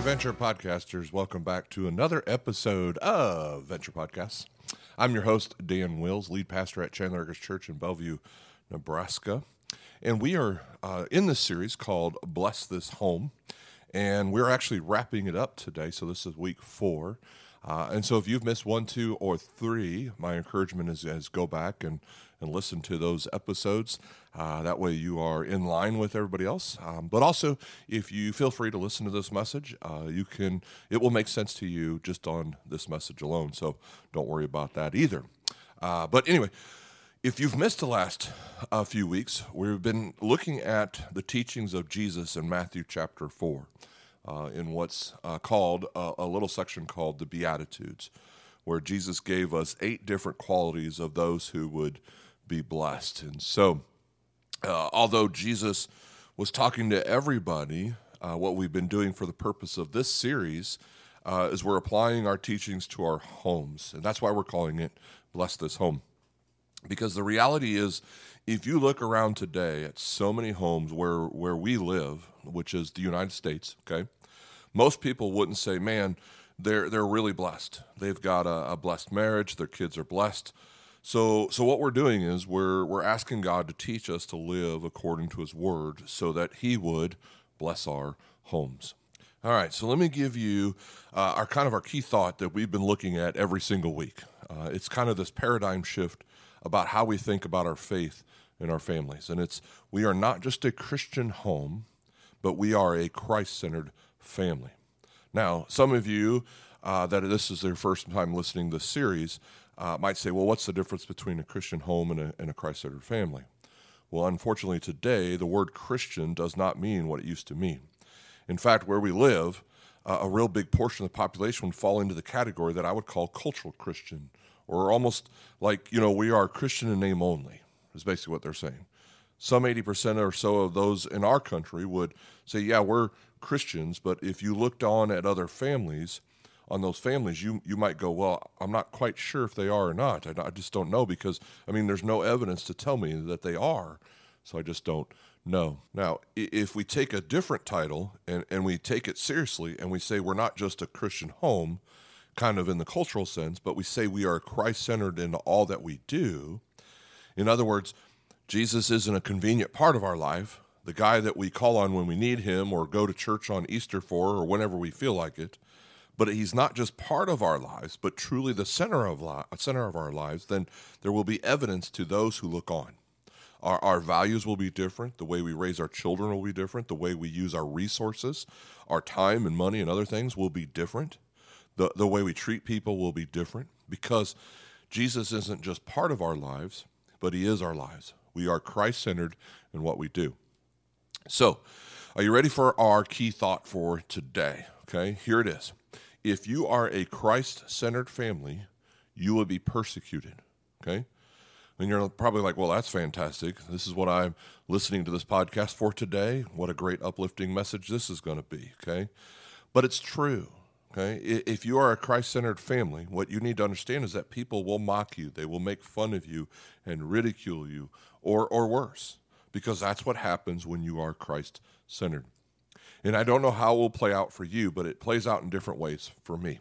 Venture Podcasters, welcome back to another episode of Venture Podcasts. I'm your host, Dan Wills, lead pastor at Chandler Acres Church in Bellevue, Nebraska. And we are uh, in this series called Bless This Home. And we're actually wrapping it up today. So this is week four. Uh, and so if you've missed one, two, or three, my encouragement is, is go back and, and listen to those episodes. Uh, that way you are in line with everybody else. Um, but also, if you feel free to listen to this message, uh, you can. It will make sense to you just on this message alone. So don't worry about that either. Uh, but anyway, if you've missed the last uh, few weeks, we've been looking at the teachings of Jesus in Matthew chapter four uh, in what's uh, called a, a, little section called the Beatitudes, where Jesus gave us eight different qualities of those who would be blessed. And so, uh, although Jesus was talking to everybody, uh, what we've been doing for the purpose of this series uh, is we're applying our teachings to our homes. And that's why we're calling it Bless This Home. Because the reality is, if you look around today at so many homes where, where we live, which is the United States, okay, most people wouldn't say, man, they're, they're really blessed. They've got a, a blessed marriage, their kids are blessed. So, so what we're doing is we're, we're asking God to teach us to live according to His Word so that He would bless our homes. All right, so let me give you uh, our kind of our key thought that we've been looking at every single week. Uh, it's kind of this paradigm shift about how we think about our faith in our families. And it's we are not just a Christian home, but we are a Christ centered family. Now, some of you uh, that this is their first time listening to this series uh, might say, well, what's the difference between a Christian home and a, and a Christ centered family? Well, unfortunately, today, the word Christian does not mean what it used to mean. In fact, where we live, uh, a real big portion of the population would fall into the category that I would call cultural Christian, or almost like, you know, we are Christian in name only is basically what they're saying. Some 80% or so of those in our country would say, yeah, we're Christians, but if you looked on at other families, on those families, you, you might go, well, I'm not quite sure if they are or not. I, I just don't know because, I mean, there's no evidence to tell me that they are. So I just don't know. Now, if we take a different title and, and we take it seriously and we say we're not just a Christian home, kind of in the cultural sense, but we say we are Christ centered in all that we do, in other words, Jesus isn't a convenient part of our life, the guy that we call on when we need him or go to church on Easter for or whenever we feel like it. But he's not just part of our lives, but truly the center of, li- center of our lives, then there will be evidence to those who look on. Our, our values will be different. The way we raise our children will be different. The way we use our resources, our time and money and other things will be different. The, the way we treat people will be different because Jesus isn't just part of our lives, but He is our lives. We are Christ centered in what we do. So, are you ready for our key thought for today? Okay, here it is. If you are a Christ centered family, you will be persecuted. Okay? And you're probably like, well, that's fantastic. This is what I'm listening to this podcast for today. What a great uplifting message this is going to be. Okay? But it's true. Okay, if you are a Christ-centered family, what you need to understand is that people will mock you, they will make fun of you and ridicule you, or or worse, because that's what happens when you are Christ-centered. And I don't know how it will play out for you, but it plays out in different ways for me.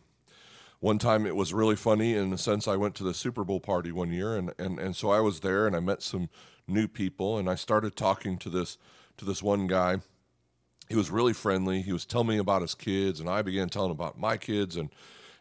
One time it was really funny in the sense I went to the Super Bowl party one year, and and and so I was there and I met some new people, and I started talking to this to this one guy he was really friendly. He was telling me about his kids, and I began telling about my kids. And,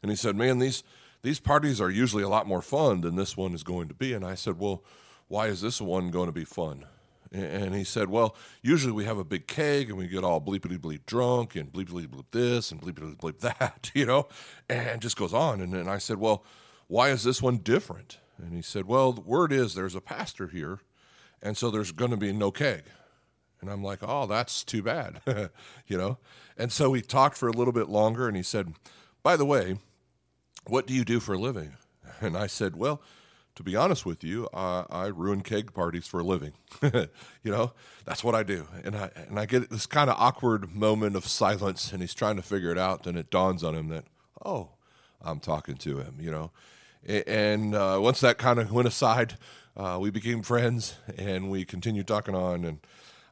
and he said, Man, these, these parties are usually a lot more fun than this one is going to be. And I said, Well, why is this one going to be fun? And he said, Well, usually we have a big keg and we get all bleepity bleep drunk and bleepity bleep this and bleepity bleep that, you know, and just goes on. And I said, Well, why is this one different? And he said, Well, the word is there's a pastor here, and so there's going to be no keg. And I'm like, oh, that's too bad, you know? And so we talked for a little bit longer, and he said, by the way, what do you do for a living? And I said, Well, to be honest with you, I, I ruin keg parties for a living. you know, that's what I do. And I and I get this kind of awkward moment of silence, and he's trying to figure it out. Then it dawns on him that, oh, I'm talking to him. You know, and uh, once that kind of went aside, uh, we became friends, and we continued talking on. And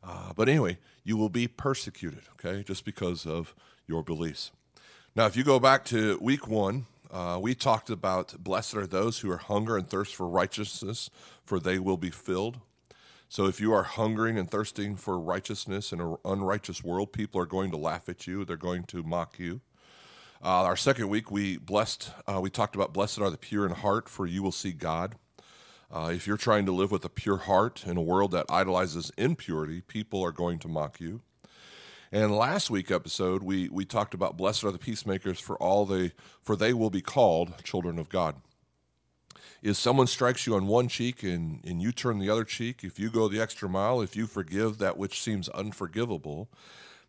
uh, but anyway, you will be persecuted, okay, just because of your beliefs. Now, if you go back to week one, uh, we talked about blessed are those who are hunger and thirst for righteousness, for they will be filled. So if you are hungering and thirsting for righteousness in an unrighteous world, people are going to laugh at you. They're going to mock you. Uh, our second week, we blessed. Uh, we talked about blessed are the pure in heart, for you will see God. Uh, if you're trying to live with a pure heart in a world that idolizes impurity, people are going to mock you. And last week episode, we we talked about blessed are the peacemakers, for all they for they will be called children of God. If someone strikes you on one cheek and, and you turn the other cheek, if you go the extra mile, if you forgive that which seems unforgivable,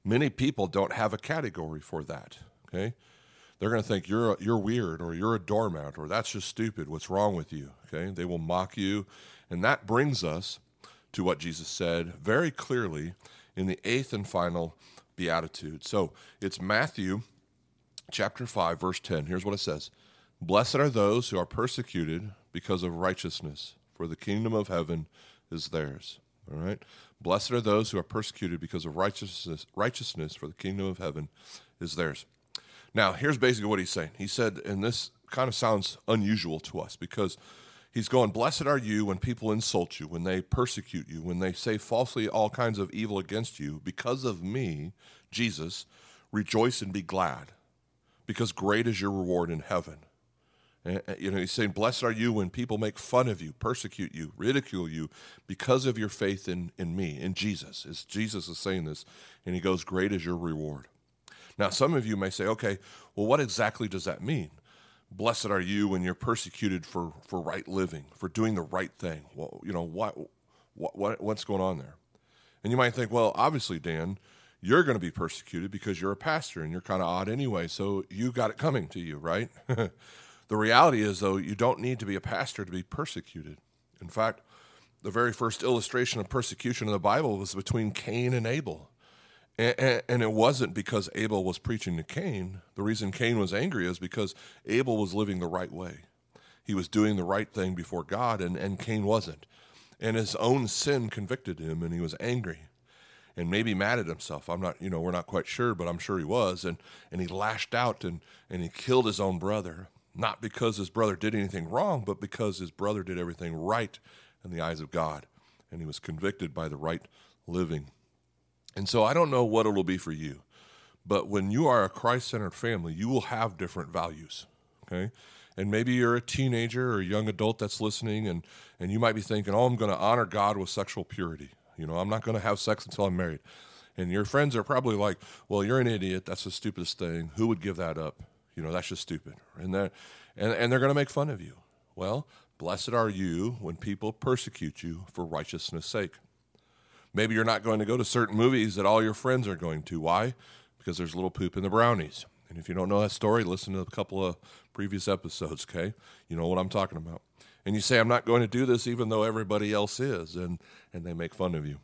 many people don't have a category for that. Okay, they're going to think you're you're weird or you're a doormat or that's just stupid. What's wrong with you? Okay, they will mock you, and that brings us to what Jesus said very clearly in the eighth and final beatitude. So it's Matthew chapter 5, verse 10. Here's what it says Blessed are those who are persecuted because of righteousness, for the kingdom of heaven is theirs. All right? Blessed are those who are persecuted because of righteousness, righteousness, for the kingdom of heaven is theirs. Now, here's basically what he's saying. He said, and this kind of sounds unusual to us because He's going, Blessed are you when people insult you, when they persecute you, when they say falsely all kinds of evil against you. Because of me, Jesus, rejoice and be glad, because great is your reward in heaven. And, you know, he's saying, Blessed are you when people make fun of you, persecute you, ridicule you, because of your faith in, in me, in Jesus. Jesus is saying this, and he goes, Great is your reward. Now, some of you may say, okay, well, what exactly does that mean? blessed are you when you're persecuted for, for right living, for doing the right thing. Well, you know, what, what, what's going on there? And you might think, well, obviously, Dan, you're going to be persecuted because you're a pastor and you're kind of odd anyway, so you got it coming to you, right? the reality is, though, you don't need to be a pastor to be persecuted. In fact, the very first illustration of persecution in the Bible was between Cain and Abel. And, and, it wasn't because Abel was preaching to Cain. The reason Cain was angry is because Abel was living the right way. He was doing the right thing before God, and, and Cain wasn't. And his own sin convicted him, and he was angry and maybe mad at himself. I'm not, you know, we're not quite sure, but I'm sure he was. And, and he lashed out and, and he killed his own brother, not because his brother did anything wrong, but because his brother did everything right in the eyes of God. And he was convicted by the right living. And so I don't know what it'll be for you, but when you are a Christ centered family, you will have different values. Okay. And maybe you're a teenager or a young adult that's listening, and, and you might be thinking, oh, I'm going to honor God with sexual purity. You know, I'm not going to have sex until I'm married. And your friends are probably like, well, you're an idiot. That's the stupidest thing. Who would give that up? You know, that's just stupid. And they're, and, and they're going to make fun of you. Well, blessed are you when people persecute you for righteousness' sake. Maybe you're not going to go to certain movies that all your friends are going to. Why? Because there's a little poop in the brownies. And if you don't know that story, listen to a couple of previous episodes, okay? You know what I'm talking about. And you say, I'm not going to do this even though everybody else is, and, and they make fun of you.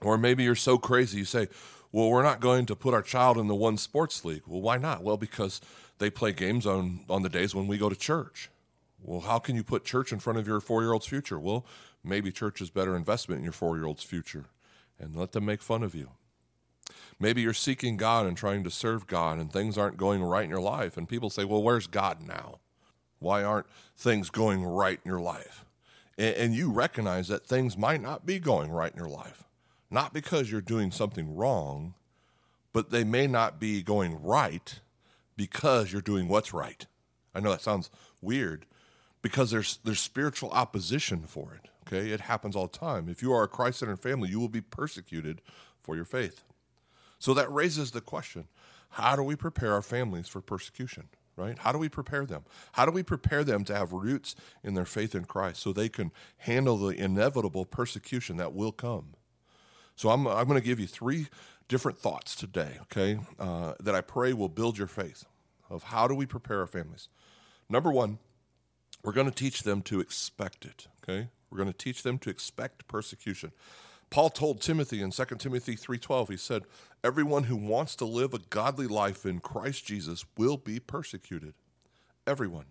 Or maybe you're so crazy, you say, well, we're not going to put our child in the one sports league. Well, why not? Well, because they play games on, on the days when we go to church. Well, how can you put church in front of your four year old's future? Well, maybe church is better investment in your four year old's future and let them make fun of you. Maybe you're seeking God and trying to serve God and things aren't going right in your life. And people say, well, where's God now? Why aren't things going right in your life? And, you recognize that things might not be going right in your life. Not because you're doing something wrong, but they may not be going right because you're doing what's right. I know that sounds weird, because there's there's spiritual opposition for it. Okay, it happens all the time. If you are a Christ-centered family, you will be persecuted for your faith. So that raises the question: How do we prepare our families for persecution? Right? How do we prepare them? How do we prepare them to have roots in their faith in Christ so they can handle the inevitable persecution that will come? So I'm I'm going to give you three different thoughts today. Okay, uh, that I pray will build your faith of how do we prepare our families. Number one we're going to teach them to expect it, okay? We're going to teach them to expect persecution. Paul told Timothy in 2 Timothy 3:12 he said, "Everyone who wants to live a godly life in Christ Jesus will be persecuted." Everyone.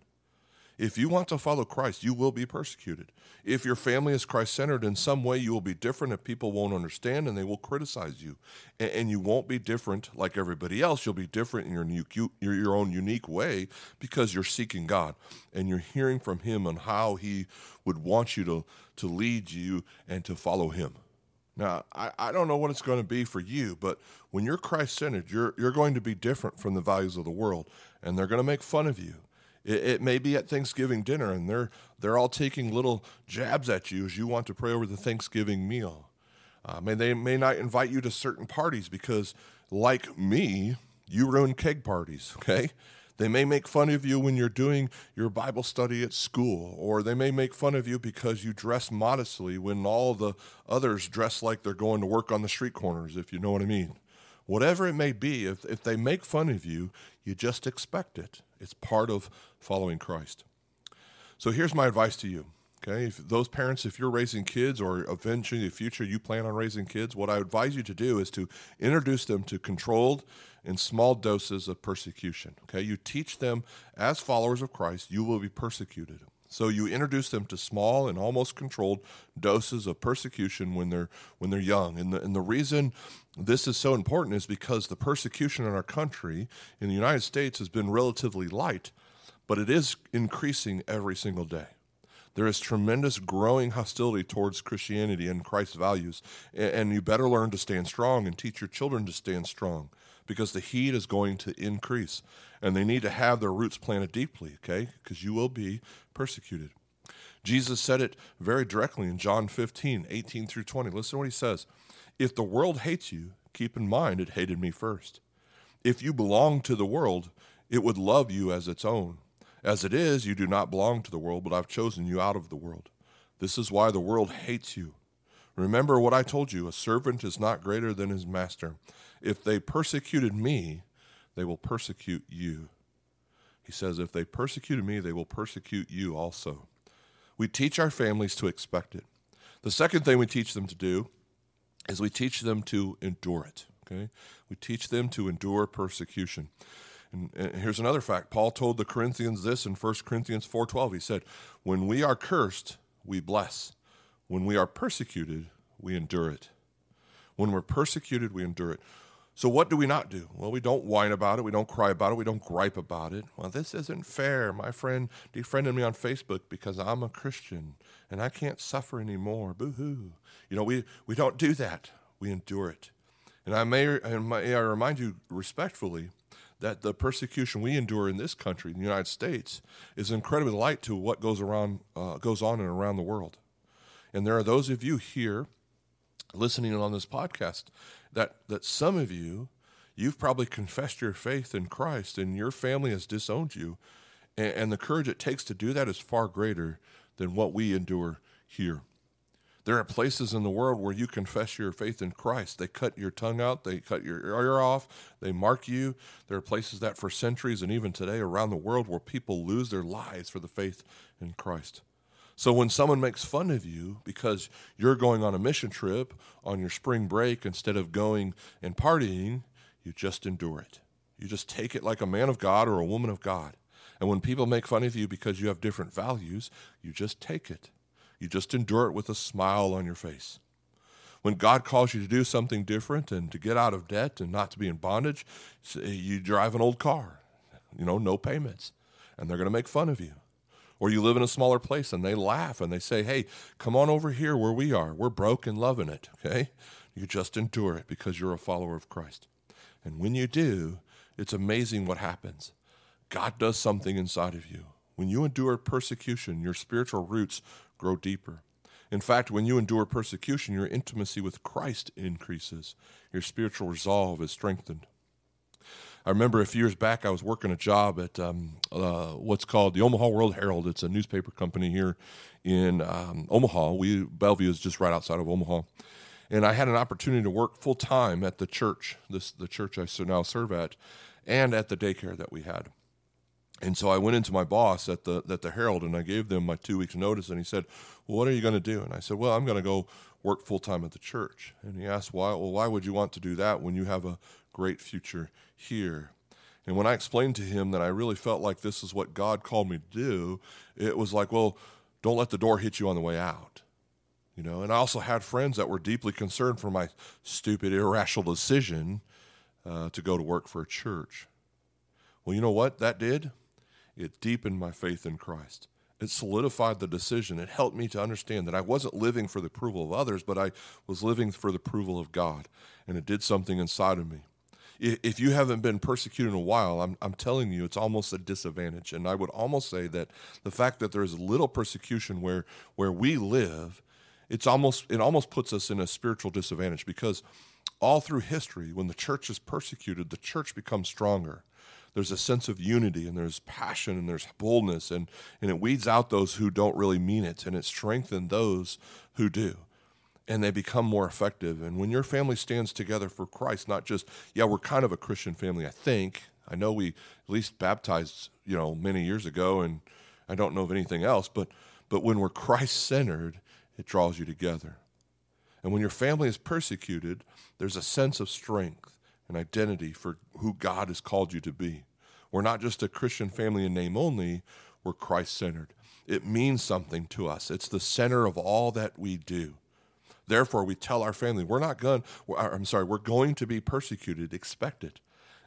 If you want to follow Christ, you will be persecuted. If your family is Christ centered in some way, you will be different and people won't understand and they will criticize you. And, and, you won't be different like everybody else. You'll be different in your, new, your, your own unique way because you're seeking God and you're hearing from Him on how He would want you to, to lead you and to follow Him. Now, I, I don't know what it's going to be for you, but when you're Christ centered, you're, you're going to be different from the values of the world, and they're going to make fun of you it, it, may be at Thanksgiving dinner, and they're they're all taking little jabs at you as you want to pray over the Thanksgiving meal. Uh, may they may not invite you to certain parties because, like me, you ruin keg parties. Okay. They may make fun of you when you're doing your Bible study at school, or they may make fun of you because you dress modestly when all the others dress like they're going to work on the street corners, if you know what I mean. Whatever it may be, if, if they make fun of you, you just expect it. It's part of following Christ. So here's my advice to you. Okay, if those parents, if you're raising kids or eventually in the future you plan on raising kids, what I advise you to do is to introduce them to controlled and small doses of persecution. Okay, you teach them as followers of Christ, you will be persecuted. So you introduce them to small and almost controlled doses of persecution when they're when they're young. And the, and the reason this is so important is because the persecution in our country, in the United States, has been relatively light but it is increasing every single day. There is tremendous growing hostility towards Christianity and Christ's values, and you better learn to stand strong and teach your children to stand strong because the heat is going to increase and they need to have their roots planted deeply, okay? Because you will be persecuted. Jesus said it very directly in John 15, 18 through 20. Listen to what he says. If the world hates you, keep in mind it hated me first. If you belong to the world, it would love you as its own. As it is, you do not belong to the world, but I've chosen you out of the world. This is why the world hates you. Remember what I told you a servant is not greater than his master. If they persecuted me, they will persecute you. He says, If they persecuted me, they will persecute you also. We teach our families to expect it. The second thing we teach them to do is we teach them to endure it. Okay? We teach them to endure persecution. And, and here's another fact. Paul told the Corinthians this in 1 Corinthians 4:12. He said, "When we are cursed, we bless. When we are persecuted, we endure it." When we're persecuted, we endure it. So what do we not do? Well, we don't whine about it. We don't cry about it. We don't gripe about it. Well, this isn't fair. My friend defriended me on Facebook because I'm a Christian and I can't suffer anymore. Boo hoo. You know, we, we don't do that. We endure it. And I may, may I remind you respectfully that the persecution we endure in this country, in the United States, is incredibly light to what goes around uh, goes on and around the world. And there are those of you here listening on this podcast that that some of you you've probably confessed your faith in Christ and your family has disowned you and, and the courage it takes to do that is far greater than what we endure here. There are places in the world where you confess your faith in Christ. They cut your tongue out, they cut your ear off, they mark you. There are places that for centuries and even today around the world where people lose their lives for the faith in Christ. So when someone makes fun of you because you're going on a mission trip on your spring break instead of going and partying, you just endure it. You just take it like a man of God or a woman of God. And when people make fun of you because you have different values, you just take it. You just endure it with a smile on your face. When God calls you to do something different and to get out of debt and not to be in bondage, you drive an old car, you know, no payments, and they're going to make fun of you. Or you live in a smaller place and they laugh and they say, hey, come on over here where we are. We're broke and loving it, okay? You just endure it because you're a follower of Christ. And when you do, it's amazing what happens. God does something inside of you. When you endure persecution, your spiritual roots grow deeper. In fact, when you endure persecution, your intimacy with Christ increases, your spiritual resolve is strengthened. I remember a few years back, I was working a job at um, uh, what's called the Omaha World Herald. It's a newspaper company here in um, Omaha. We Bellevue is just right outside of Omaha, and I had an opportunity to work full time at the church, this the church I now serve at, and at the daycare that we had. And so I went into my boss at the at the Herald and I gave them my two weeks notice and he said, Well, what are you gonna do? And I said, Well, I'm gonna go work full time at the church. And he asked, Why well, why would you want to do that when you have a great future here? And when I explained to him that I really felt like this is what God called me to do, it was like, Well, don't let the door hit you on the way out. You know, and I also had friends that were deeply concerned for my stupid, irrational decision uh, to go to work for a church. Well, you know what that did? It deepened my faith in Christ. It solidified the decision. It helped me to understand that I wasn't living for the approval of others, but I was living for the approval of God. And it did something inside of me. If you haven't been persecuted in a while, I'm, I'm telling you, it's almost a disadvantage. And I would almost say that the fact that there's little persecution where, where we live, it's almost, it almost puts us in a spiritual disadvantage because all through history, when the church is persecuted, the church becomes stronger there's a sense of unity and there's passion and there's boldness and, and it weeds out those who don't really mean it and it strengthens those who do. And they become more effective. And when your family stands together for christ not just yeah we're kind of a christian family i think. I know we at least baptized you know many years ago and i don't know of anything else but but when we're christ centered it draws you together. And when your family is persecuted there's a sense of strength and identity for who God has called you to be. We're not just a Christian family in name only, we're Christ centered. It means something to us, it's the center of all that we do. Therefore, we tell our family, we're not going, I'm sorry, we're going to be persecuted, expect it.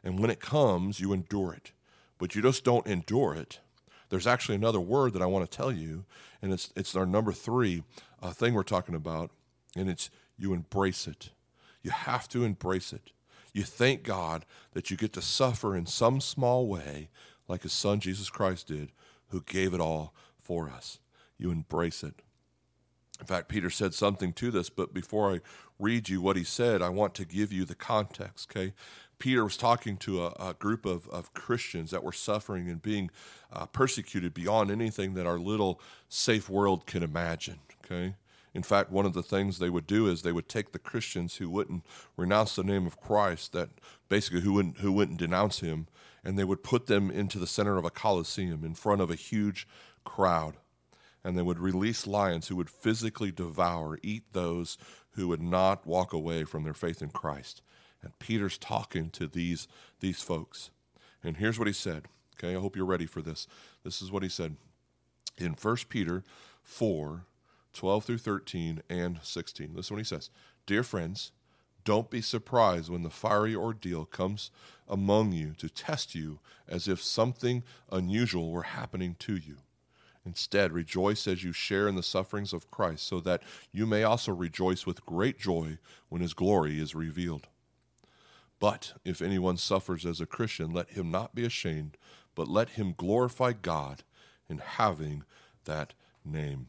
And when it comes, you endure it. But you just don't endure it. There's actually another word that I want to tell you, and it's, it's our number three uh, thing we're talking about, and it's you embrace it. You have to embrace it. You thank God that you get to suffer in some small way, like his son Jesus Christ did, who gave it all for us. You embrace it. In fact, Peter said something to this, but before I read you what he said, I want to give you the context, okay? Peter was talking to a, a group of, of Christians that were suffering and being uh, persecuted beyond anything that our little safe world can imagine, okay? In fact, one of the things they would do is they would take the Christians who wouldn't renounce the name of Christ, that basically who wouldn't who wouldn't denounce him, and they would put them into the center of a coliseum in front of a huge crowd. And they would release lions who would physically devour, eat those who would not walk away from their faith in Christ. And Peter's talking to these, these folks. And here's what he said. Okay, I hope you're ready for this. This is what he said in 1 Peter 4 12 through 13 and 16. Listen what he says Dear friends, don't be surprised when the fiery ordeal comes among you to test you as if something unusual were happening to you. Instead, rejoice as you share in the sufferings of Christ, so that you may also rejoice with great joy when his glory is revealed. But if anyone suffers as a Christian, let him not be ashamed, but let him glorify God in having that name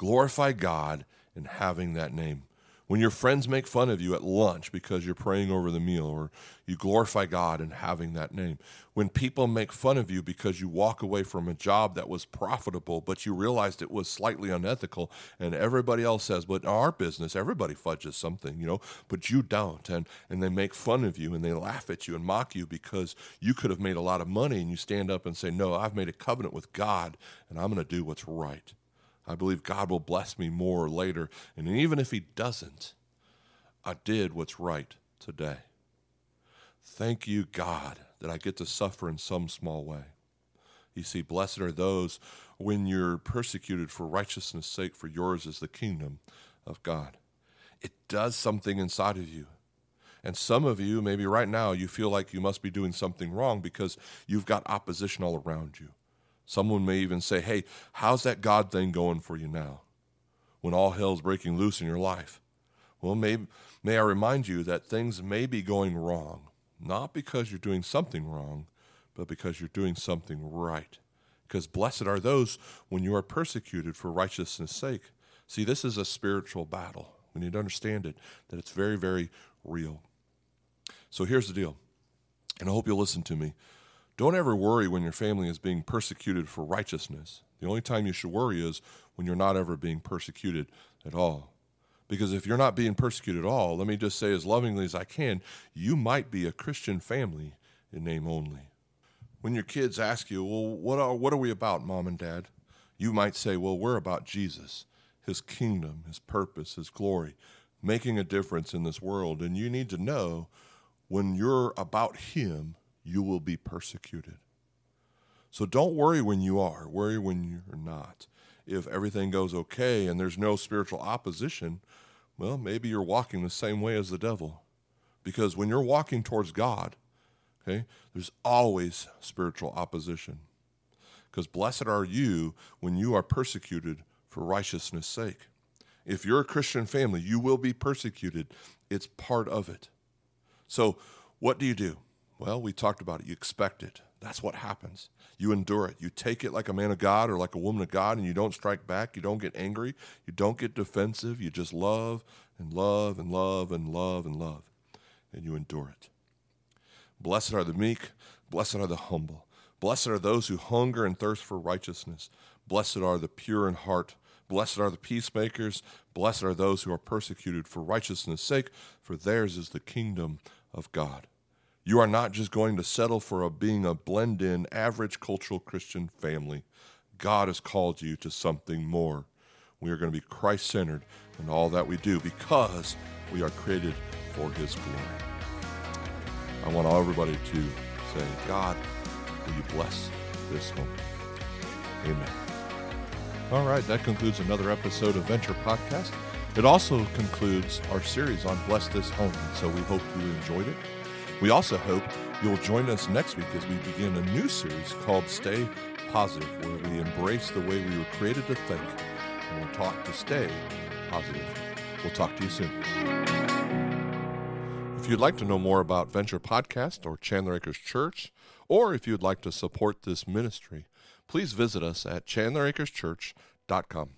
glorify God in having that name. When your friends make fun of you at lunch because you're praying over the meal, or you glorify God in having that name. When people make fun of you because you walk away from a job that was profitable, but you realized it was slightly unethical, and everybody else says, but our business, everybody fudges something, you know, but you don't. And, and they make fun of you and they laugh at you and mock you because you could have made a lot of money, and you stand up and say, No, I've made a covenant with God, and I'm going to do what's right. I believe God will bless me more later. And even if He doesn't, I did what's right today. Thank you, God, that I get to suffer in some small way. You see, blessed are those when you're persecuted for righteousness' sake, for yours is the kingdom of God. It does something inside of you. And some of you, maybe right now, you feel like you must be doing something wrong because you've got opposition all around you. Someone may even say, Hey, how's that God thing going for you now when all hell's breaking loose in your life? Well, may, may I remind you that things may be going wrong, not because you're doing something wrong, but because you're doing something right. Because blessed are those when you are persecuted for righteousness' sake. See, this is a spiritual battle. We need to understand it, that it's very, very real. So here's the deal, and I hope you'll listen to me. Don't ever worry when your family is being persecuted for righteousness. The only time you should worry is when you're not ever being persecuted at all. Because if you're not being persecuted at all, let me just say as lovingly as I can, you might be a Christian family in name only. When your kids ask you, well, what are, what are we about, mom and dad? You might say, well, we're about Jesus, his kingdom, his purpose, his glory, making a difference in this world. And you need to know when you're about him, you will be persecuted. So don't worry when you are, worry when you're not. If everything goes okay and there's no spiritual opposition, well, maybe you're walking the same way as the devil. Because when you're walking towards God, okay, there's always spiritual opposition. Because blessed are you when you are persecuted for righteousness' sake. If you're a Christian family, you will be persecuted. It's part of it. So, what do you do? Well, we talked about it. You expect it. That's what happens. You endure it. You take it like a man of God or like a woman of God, and you don't strike back. You don't get angry. You don't get defensive. You just love and love and love and love and love, and you endure it. Blessed are the meek. Blessed are the humble. Blessed are those who hunger and thirst for righteousness. Blessed are the pure in heart. Blessed are the peacemakers. Blessed are those who are persecuted for righteousness' sake, for theirs is the kingdom of God. You are not just going to settle for a, being a blend in, average cultural Christian family. God has called you to something more. We are going to be Christ centered in all that we do because we are created for His glory. I want everybody to say, God, will you bless this home? Amen. All right, that concludes another episode of Venture Podcast. It also concludes our series on Bless This Home. So we hope you enjoyed it. We also hope you'll join us next week as we begin a new series called Stay Positive, where we embrace the way we were created to think and we'll talk to stay positive. We'll talk to you soon. If you'd like to know more about Venture Podcast or Chandler Acres Church, or if you'd like to support this ministry, please visit us at chandleracreschurch.com.